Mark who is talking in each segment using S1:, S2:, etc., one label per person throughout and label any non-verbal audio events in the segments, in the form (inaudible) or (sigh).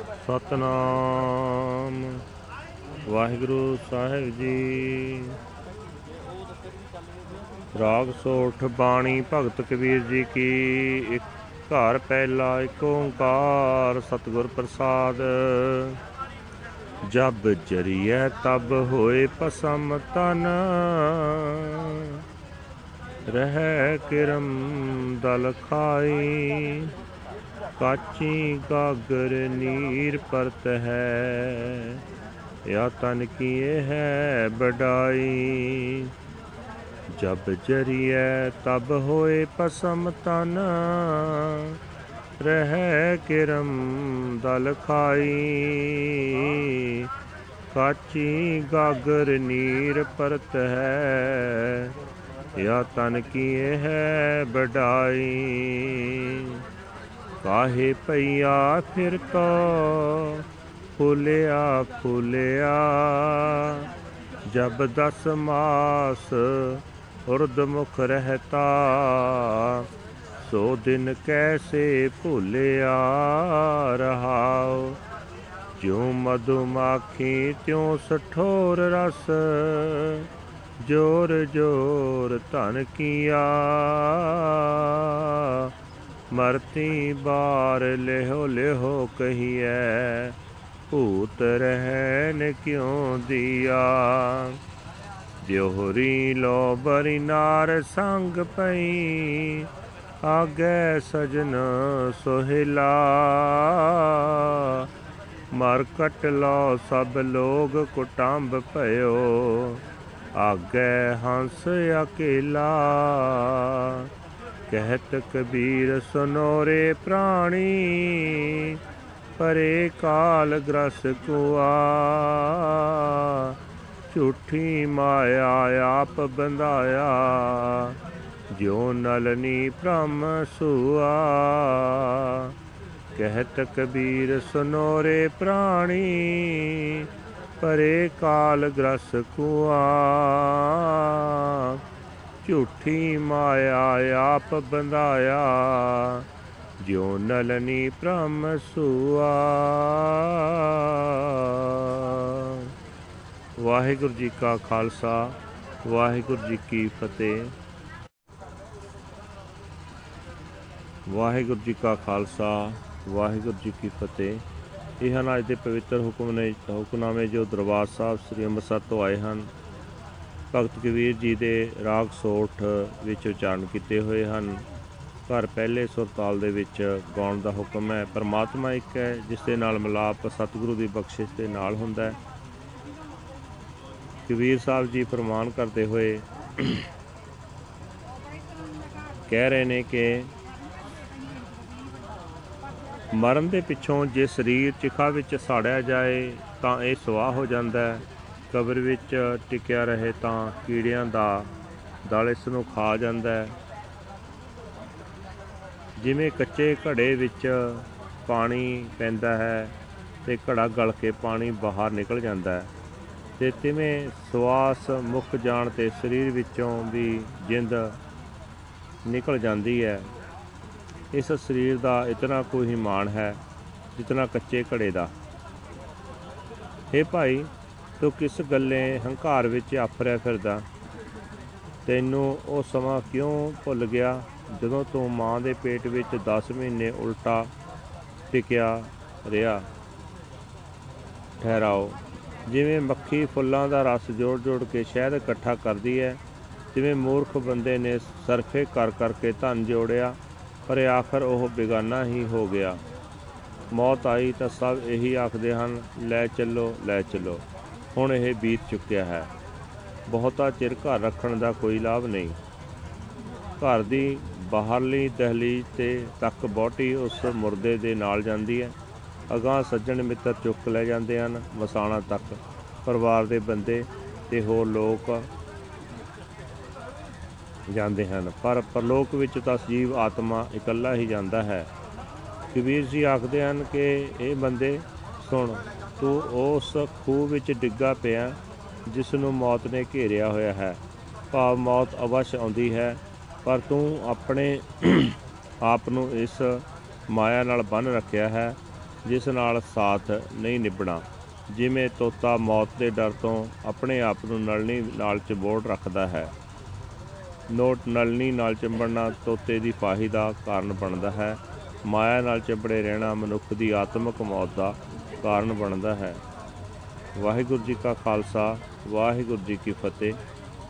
S1: ਸਤਨਾਮ। ਵਾਹਿਗੁਰੂ ਸਾਹਿਬ ਜੀ। ਰਾਗ ਸੋਠ ਬਾਣੀ ਭਗਤ ਕਬੀਰ ਜੀ ਕੀ। ਇੱਕ ਘਰ ਪਹਿਲਾ, ਇੱਕ ਓੰਕਾਰ ਸਤਿਗੁਰ ਪ੍ਰਸਾਦ। ਜਬ ਜਰੀਐ ਤਬ ਹੋਏ ਪਸਮ ਤਨ। ਰਹਿ ਕਿਰਮ ਦਲ ਖਾਈ। ਕਾਚੀ ਗਾਗਰ ਨੀਰ ਪਰਤ ਹੈ। ਯਾ ਤਨ ਕੀ ਇਹ ਹੈ ਬਡਾਈ। ਜਬ ਜਰੀਐ ਤਬ ਹੋਏ ਪਸਮ ਤਨ। ਰਹਿ ਕਿਰਮ ਦਲ ਖਾਈ। ਕਾਚੀ ਗਾਗਰ ਨੀਰ ਪਰਤ ਹੈ। ਯਾ ਤਨ ਕੀ ਇਹ ਹੈ ਬਡਾਈ। ਕਾਹੇ ਪਈਆ ਫਿਰ ਕੋ ਫੁਲਿਆ ਫੁਲਿਆ। ਜਬ ਦਸ ਮਾਸ ਉਰਦ ਮੁਖ ਰਹਤਾ, ਸੋ ਦਿਨ ਕੈਸੇ ਭੁਲਿਆ ਰਹਾਉ? ਜਿਉ ਮਧੁਮਾਖੀ, ਤਿਉ ਸਠੋਰ ਰਸ ਜੋਰ ਜੋਰ ਧਨ ਕੀਆ। ਮਰਤੀ ਬਾਰ ਲਿਹੋ ਲਿਹੋ ਕਹੀਐ, ਭੂਤ ਰਹਿਨ ਕਿਉ ਦਿਆ? ਦਿਉਹਰੀ ਲੋ ਬਰੀ ਨਾਰ ਸੰਗ ਪਈ, ਆਗੇ ਸਜਨ ਸੋਹਿਲਾ। ਮਰ ਕਟ ਲੋ ਸਭ ਲੋਗ ਕੁਟੰਬ ਭਇਓ, ਆਗੇ ਹੰਸ ਅਕੇਲਾ। ਕਹਿਤ ਕਬੀਰ ਸੁਨੋਰੇ ਪ੍ਰਾਣੀ, ਪਰੇ ਕਾਲ ਗ੍ਰਸ ਕੁਆ। ਝੂਠੀ ਮਾਇਆ ਆਪ ਬੰਧਾਇਆ, ਜਿਉ ਨਲਨੀ ਭ੍ਰਮ ਸੁਆ। ਕਹਿਤ ਕਬੀਰ ਸੁਨੋਰੇ ਪ੍ਰਾਣੀ, ਪਰੇ ਕਾਲ ਗ੍ਰਸ ਕੁਆ। ਝੂਠੀ ਮਾਇਆ ਆਪ ਬੰਧਾਇਆ। ਜਿਉ ਨਲਨੀ ਭ੍ਰਮ ਸੁਆ। ਵਾਹਿਗੁਰੂ ਜੀ ਕਾ ਖਾਲਸਾ, ਵਾਹਿਗੁਰੂ ਜੀ ਕੀ ਫਤਿਹ। ਵਾਹਿਗੁਰੂ ਜੀ ਕਾ ਖਾਲਸਾ, ਵਾਹਿਗੁਰੂ ਜੀ ਕੀ ਫਤਿਹ। ਇਹ ਹਨ ਅੱਜ ਦੇ ਪਵਿੱਤਰ ਹੁਕਮ ਨੇ ਹੁਕਮਨਾਮੇ ਜੋ ਦਰਬਾਰ ਸਾਹਿਬ ਸ੍ਰੀ ਅੰਮ੍ਰਿਤਸਰ ਤੋਂ ਆਏ ਹਨ। ਭਗਤ ਕਬੀਰ ਜੀ ਦੇ ਰਾਗ ਸੋਠ ਵਿੱਚ ਉਚਾਰਨ ਕੀਤੇ ਹੋਏ ਹਨ। ਘਰ ਪਹਿਲੇ ਸੁਰਤਾਲ ਦੇ ਵਿੱਚ ਗਾਉਣ ਦਾ ਹੁਕਮ ਹੈ। ਪਰਮਾਤਮਾ ਇੱਕ ਹੈ, ਜਿਸ ਦੇ ਨਾਲ ਮਿਲਾਪ ਸਤਿਗੁਰੂ ਦੀ ਬਖਸ਼ਿਸ਼ ਦੇ ਨਾਲ ਹੁੰਦਾ ਹੈ। ਕਬੀਰ ਸਾਹਿਬ ਜੀ ਫਰਮਾਨ ਕਰਦੇ ਹੋਏ ਕਹਿ ਰਹੇ ਨੇ ਕਿ ਮਰਨ ਦੇ ਪਿੱਛੋਂ ਜੇ ਸਰੀਰ ਚਿਖਾ ਵਿੱਚ ਸਾੜਿਆ ਜਾਏ ਤਾਂ ਇਹ ਸੁਆਹ ਹੋ ਜਾਂਦਾ ਹੈ। ਕਬਰ ਵਿੱਚ ਟਿਕਿਆ ਰਹੇ ਤਾਂ ਕੀੜਿਆਂ ਦਾ ਦਲ ਇਸ ਨੂੰ ਖਾ ਜਾਂਦਾ ਹੈ। ਜਿਵੇਂ ਕੱਚੇ ਘੜੇ ਵਿੱਚ ਪਾਣੀ ਪੈਂਦਾ ਹੈ ਤੇ ਘੜਾ ਗਲ ਕੇ ਪਾਣੀ ਬਾਹਰ ਨਿਕਲ ਜਾਂਦਾ ਹੈ। ਤੇ ਤਿਵੇਂ ਸਵਾਸ ਮੁੱਕ ਜਾਣ ਤੇ ਸਰੀਰ ਵਿੱਚੋਂ ਵੀ ਜਿੰਦ ਨਿਕਲ ਜਾਂਦੀ ਹੈ। ਇਸ ਸਰੀਰ ਦਾ ਇਤਨਾ ਕੋਈ ਹੀ ਮਾਣ ਹੈ ਜਿਤਨਾ ਕੱਚੇ ਘੜੇ ਦਾ। हे ਭਾਈ ਤੂੰ ਕਿਸ ਗੱਲੇ ਹੰਕਾਰ ਵਿੱਚ ਆਫਰਿਆ ਫਿਰਦਾ? ਤੈਨੂੰ ਉਹ ਸਮਾਂ ਕਿਉਂ ਭੁੱਲ ਗਿਆ ਜਦੋਂ ਤੂੰ ਮਾਂ ਦੇ ਪੇਟ ਵਿੱਚ 10 ਮਹੀਨੇ ਉਲਟਾ ਟਿਕਿਆ ਰਿਹਾ? ਠਹਿਰਾਓ। ਜਿਵੇਂ ਮੱਖੀ ਫੁੱਲਾਂ ਦਾ ਰਸ ਜੋੜ-ਜੋੜ ਕੇ ਸ਼ਹਿਦ ਇਕੱਠਾ ਕਰਦੀ ਹੈ ਜਿਵੇਂ ਮੂਰਖ ਬੰਦੇ ਨੇ ਸਰਫੇ ਕਰ ਕਰਕੇ ਧਨ ਜੋੜਿਆ, ਪਰ ਆਖਰ ਉਹ ਬੇਗਾਨਾ ਹੀ ਹੋ ਗਿਆ। ਮੌਤ ਆਈ ਤਾਂ ਸਭ ਇਹੀ ਆਖਦੇ ਹਨ, ਲੈ ਚੱਲੋ ਲੈ ਚੱਲੋ। ਹੁਣ ਇਹ ਬੀਤ ਚੁੱਕਿਆ ਹੈ। ਬਹੁਤਾ ਚਿਰ ਘਰ ਰੱਖਣ ਦਾ ਕੋਈ ਲਾਭ ਨਹੀਂ। ਘਰ ਦੀ ਬਾਹਰਲੀ ਦਹਲੀਜ਼ ਤੇ ਤੱਕ ਬੋਟੀ ਉਸ ਮੁਰਦੇ ਦੇ ਨਾਲ ਜਾਂਦੀ ਹੈ। ਅਗਾਂਹ ਸੱਜਣ ਮਿੱਤਰ ਚੁੱਕ ਲੈ ਜਾਂਦੇ ਹਨ ਮਸਾਣਾ ਤੱਕ। ਪਰਿਵਾਰ ਦੇ ਬੰਦੇ ਤੇ ਹੋਰ ਲੋਕ ਜਾਂਦੇ ਹਨ। ਪਰ ਪਰਲੋਕ ਵਿੱਚ ਤਾਂ ਜੀਵ ਆਤਮਾ ਇਕੱਲਾ ਹੀ ਜਾਂਦਾ ਹੈ। ਕਬੀਰ ਜੀ ਆਖਦੇ ਹਨ ਕਿ ਇਹ ਬੰਦੇ, ਸੁਣ ਤੂੰ ਉਸ ਖੂਹ ਵਿੱਚ ਡਿੱਗਾ ਪਿਆ, ਜਿਸ ਨੂੰ ਮੌਤ ਨੇ ਘੇਰਿਆ ਹੋਇਆ ਹੈ। ਭਾਵ ਮੌਤ ਅਵਸ਼ ਆਉਂਦੀ ਹੈ, ਪਰ ਤੂੰ ਆਪਣੇ ਆਪ ਨੂੰ ਇਸ ਮਾਇਆ ਨਾਲ ਬੰਨ ਰੱਖਿਆ ਹੈ, ਜਿਸ ਨਾਲ ਸਾਥ ਨਹੀਂ ਨਿਭਣਾ। ਜਿਵੇਂ ਤੋਤਾ ਮੌਤ ਦੇ ਡਰ ਤੋਂ ਆਪਣੇ ਆਪ ਨੂੰ ਨਲਣੀ ਨਾਲ ਚਬੋੜ ਰੱਖਦਾ ਹੈ। ਨੋਟ ਨਲਣੀ ਨਾਲ ਚੰਬੜਨਾ ਤੋਤੇ ਦੀ ਫਾਹੀ ਦਾ ਕਾਰਨ ਬਣਦਾ ਹੈ। ਮਾਇਆ ਨਾਲ ਚੰਬੜੇ ਰਹਿਣਾ ਮਨੁੱਖ ਦੀ ਆਤਮਿਕ ਮੌਤ ਦਾ ਕਾਰਨ ਬਣਦਾ ਹੈ ਵਾਹਿਗੁਰੂ ਜੀ ਕਾ ਖਾਲਸਾ ਵਾਹਿਗੁਰੂ ਜੀ ਕੀ Fateh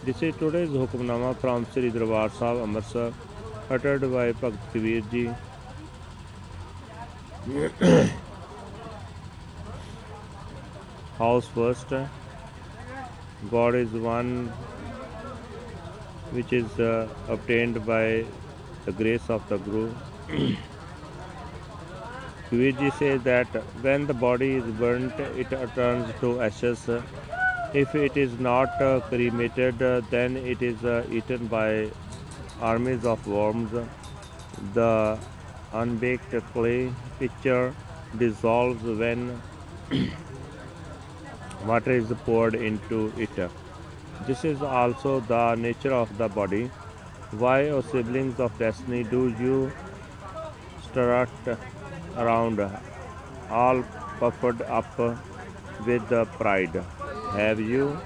S1: this is today's Hukamnama from Sri Darbar Sahib Amritsar ਅਟਟਡ by Bhagat Kabir ji house first god is one which is uh, obtained by the grace of the guru Kabir ji says that when the body is burnt, it turns to ashes. If it is not uh, cremated, uh, then it is uh, eaten by armies of worms. The unbaked clay pitcher dissolves when (coughs) water is poured into it. This is also the nature of the body. Why, O siblings of destiny, do you strut around, all puffed up with pride. Have you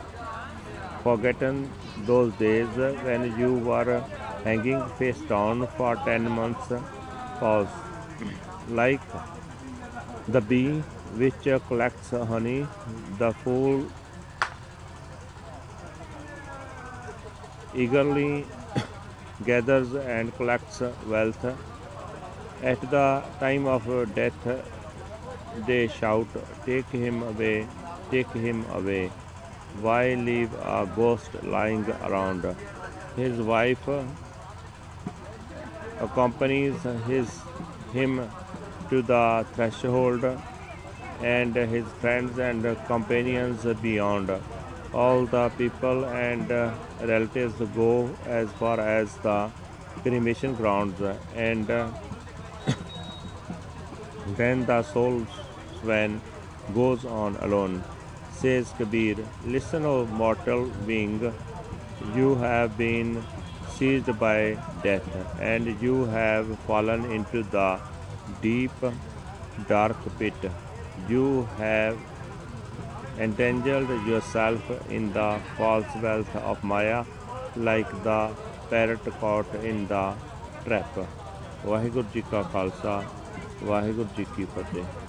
S1: forgotten those days when you were hanging face down for ten months? Pause. Like the bee which collects honey, the fool eagerly gathers and collects wealth. At the time of death, they shout, Take him away, take him away. Why leave a ghost lying around? His wife accompanies his, him to the threshold, and his friends and companions beyond. All the people and relatives go as far as the cremation grounds, and then the soul swan goes on alone. Says Kabir, Listen, O mortal being, you have been seized by death, and you have fallen into the deep, dark pit. You have entangled yourself in the false wealth of Maya, like the parrot caught in the trap. Waheguru ji ਕਾ ਖਾਲਸਾ ਵਾਹਿਗੁਰੂ ਜੀ ਕੀ ਫਤਿਹ।